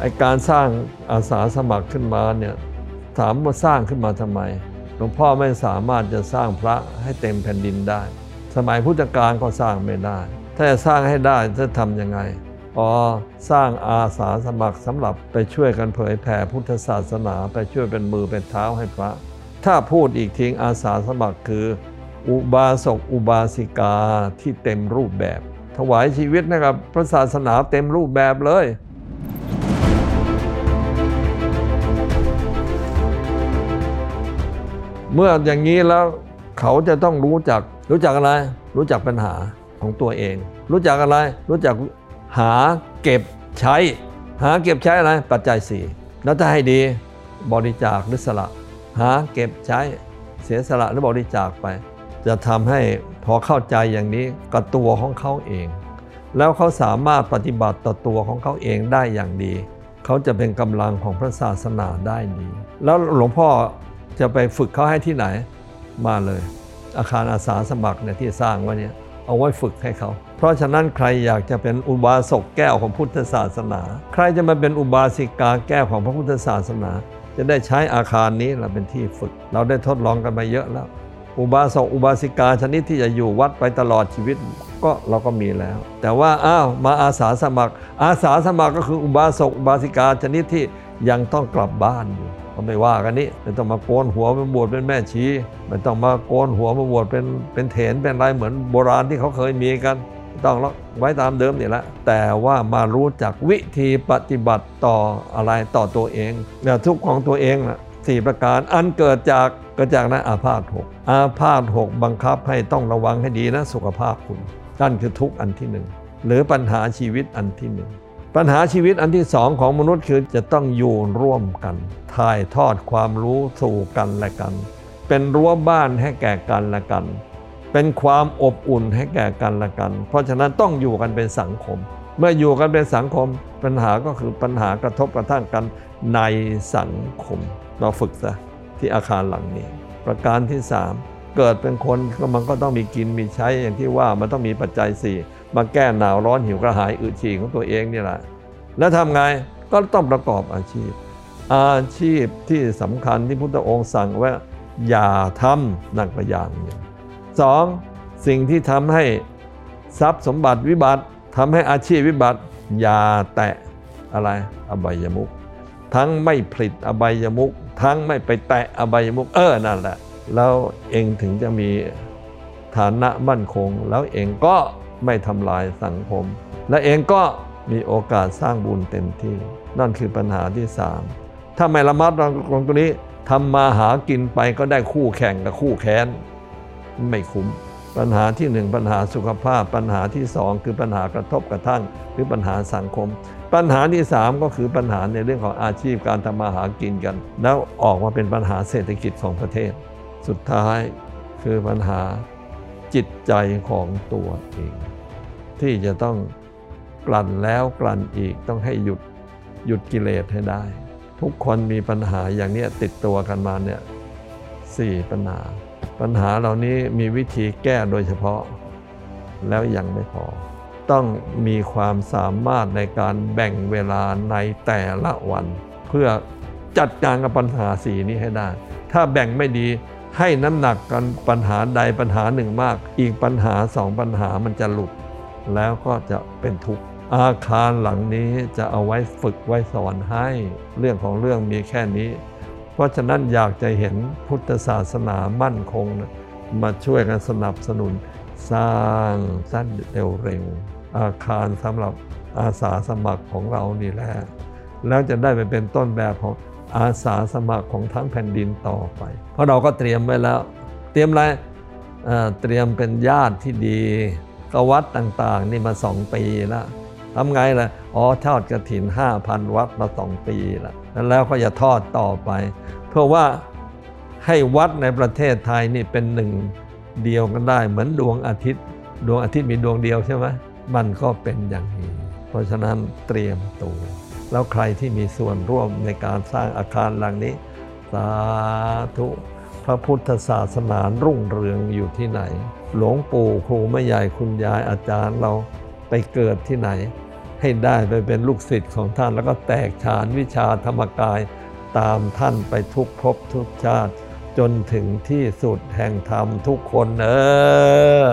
ไอการสร้างอาสาสมัครขึ้นมาเนี่ยถามว่าสร้างขึ้นมาทำไมหลวงพ่อไม่สามารถจะสร้างพระให้เต็มแผ่นดินได้ สมัยพุทธกาลก็สร้างไม่ได้ ถ้าจะสร้างให้ได้จะทำยังไงอ๋อสร้างอาสาสมัครสำหรับไปช่วยกันเผยแผ่พุทธศาสนาไปช่วยเป็นมือเป็นเท้าให้พระ ถ้าพูดอีกทิ้งอาสาสมัครคือ อุบาสกอุบาสิกาที่เต็มรูปแบบ ถวายชีวิตนะครับพระศาสนาเต็มรูปแบบเลย เมื่ออย่างนี้แล้วเขาจะต้องรู้จักรู้จักอะไร รู้จักปัญหาของตัวเอง รู้จักอะไร รู้จักหาเก็บใช้ หาเก็บใช้อะไรปัจจัยสี่แล้วถ้าให้ดีบริจาคหรือสละ หาเก็บใช้เสียสละหรือบริจาคไป จะทำให้พอเข้าใจอย่างนี้กับตัวของเขาเอง แล้วเขาสามารถปฏิบัติต่อตัวของเขาเองได้อย่างดี เขาจะเป็นกำลังของพระศาสนาได้ดี แล้วหลวงพ่อ จะไปฝึกเขาให้ที่ไหนมาเลย อาคารอาสาสมัครเนี่ยที่สร้างไว้เนี่ยเอาไว้ฝึกให้เขา เพราะฉะนั้นใครอยากจะเป็นอุบาสกแก้วของพุทธศาสนา ใครจะมาเป็นอุบาสิกาแก้วของพระพุทธศาสนา จะได้ใช้อาคารนี้เราเป็นที่ฝึก เราได้ทดลองกันมาเยอะแล้ว อุบาสกอุบาสิกาชนิดที่จะอยู่วัดไปตลอดชีวิตก็เราก็มีแล้ว แต่ว่าอ้าวมาอาสาสมัคร อาสาสมัครก็คืออุบาสกอุบาสิกาชนิดที่ ยังต้องกลับบ้านอยู่ก็ไม่ว่ากันนี่ไม่ต้องมาโกนหัวมาบวชเป็นแม่ชีไม่ต้องมาโกนหัวมาบวชเป็นเป็นเถนเป็นอะไรเหมือนโบราณที่เขาเคยมีกันต้องล้วไว้ตามเดิมนี่แหละแต่ว่ามารู้จักวิธีปฏิบัติต่ออะไรต่อตัวเองเนี่ยทุกของตัวเองนะสี่ประการอันเกิดจากเกิดจากนะอาพาธหกอาพาธหกบังคับให้ต้องระวังให้ดีนะสุขภาพคุณนั่นคือทุกอันที่หนึ่งหรือปัญหาชีวิตอันที่หนึ่ง ปัญหาชีวิตอันที่สองของมนุษย์คือจะต้องอยู่ร่วมกัน ถ่ายทอดความรู้สู่กันและกัน เป็นรั้วบ้านให้แก่กันและกัน เป็นความอบอุ่นให้แก่กันและกัน เพราะฉะนั้นต้องอยู่กันเป็นสังคม เมื่ออยู่กันเป็นสังคม ปัญหาก็คือปัญหากระทบกระทั่งกันในสังคม เราฝึกซะที่อาคารหลังนี้ ประการที่สามเกิดเป็นคนมันก็ต้องมีกินมีใช้อย่างที่ว่ามันต้องมีปัจจัยสี่ มาแก้หนาวร้อนหิวกระหายอึฉี่ของตัวเองนี่แหละ แล้วทำไงก็ต้องประกอบอาชีพ อาชีพที่สำคัญที่พุทธองค์สั่งว่าอย่าทำนั่นก็อย่างหนึ่งสองสิ่งที่ทำให้ทรัพย์สมบัติวิบัติทำให้อาชีพวิบัติอย่าแตะอะไรอบายมุขทั้งไม่ผลิตอบายมุขทั้งไม่ไปแตะอบายมุขเออนั่นแหละแล้วเองถึงจะมีฐานะมั่นคง แล้วเองก็ ไม่ทำลายสังคม และเองก็มีโอกาสสร้างบุญเต็มที่ นั่นคือปัญหาที่สามถ้าไม่ระมัดระวังตรงนี้ทำมาหากินไปก็ได้คู่แข่งกับคู่แค้น ไม่คุ้ม ปัญหาที่หนึ่งปัญหาสุขภาพ ปัญหาที่สองคือปัญหากระทบกระทั่ง หรือปัญหาสังคม ปัญหาที่สามก็คือปัญหาในเรื่องของอาชีพการทำมาหากินกัน แล้วออกมาเป็นปัญหาเศรษฐกิจของประเทศ สุดท้ายคือปัญหา จิตใจของตัวเอง ที่จะต้องกลั่นแล้วกลั่นอีกต้องให้หยุดหยุดกิเลสให้ได้ ทุกคนมีปัญหาอย่างนี้ติดตัวกันมาเนี่ยสี่ปัญหา ปัญหาเหล่านี้มีวิธีแก้โดยเฉพาะ แล้วยังไม่พอ ต้องมีความสามารถในการแบ่งเวลาในแต่ละวัน เพื่อจัดการกับปัญหาสีนี้ให้ได้ ถ้าแบ่งไม่ดี ให้น้ำหนักกันปัญหาใดปัญหาหนึ่งมาก อีกปัญหาสองปัญหามันจะหลุด แล้วก็จะเป็นทุกข์อาคารหลังนี้จะเอาไว้ฝึกไว้สอนให้เรื่องของเรื่องมีแค่นี้ เพราะฉะนั้นอยากจะเห็นพุทธศาสนามั่นคงนะมาช่วยกันสนับสนุนสร้างสั้นเร็วๆอาคารสำหรับอาสาสมัครของเรานี่แหละแล้วจะได้ไปเป็นต้นแบบของ อาสาสมัครของทั้งแผ่นดินต่อไป เพราะเราก็เตรียมไว้แล้ว เตรียมอะไรเตรียมเป็นญาติที่ดีกวัดต่างๆ นี่มาสองปีแล้วทำไงล่ะ อ๋อทอดกระถิน 5,000 วัดมาสองปีแล้วแล้วก็จะทอดต่อไป เพื่อว่าให้วัดในประเทศไทยนี่เป็นหนึ่งเดียวกันได้ เหมือนดวงอาทิตย์ ดวงอาทิตย์มีดวงเดียวใช่ไหมมันก็เป็นอย่างนี้ เพราะฉะนั้นเตรียมตัว แล้วใครที่มีส่วนร่วมในการสร้างอาคารหลังนี้ สาธุ พระพุทธศาสนารุ่งเรืองอยู่ที่ไหน หลวงปู่ครูแม่ใหญ่คุณยายอาจารย์เราไปเกิดที่ไหน ให้ได้ไปเป็นลูกศิษย์ของท่าน แล้วก็แตกฉานวิชาธรรมกายตามท่านไปทุกภพทุกชาติ จนถึงที่สุดแห่งธรรมทุกคนเออ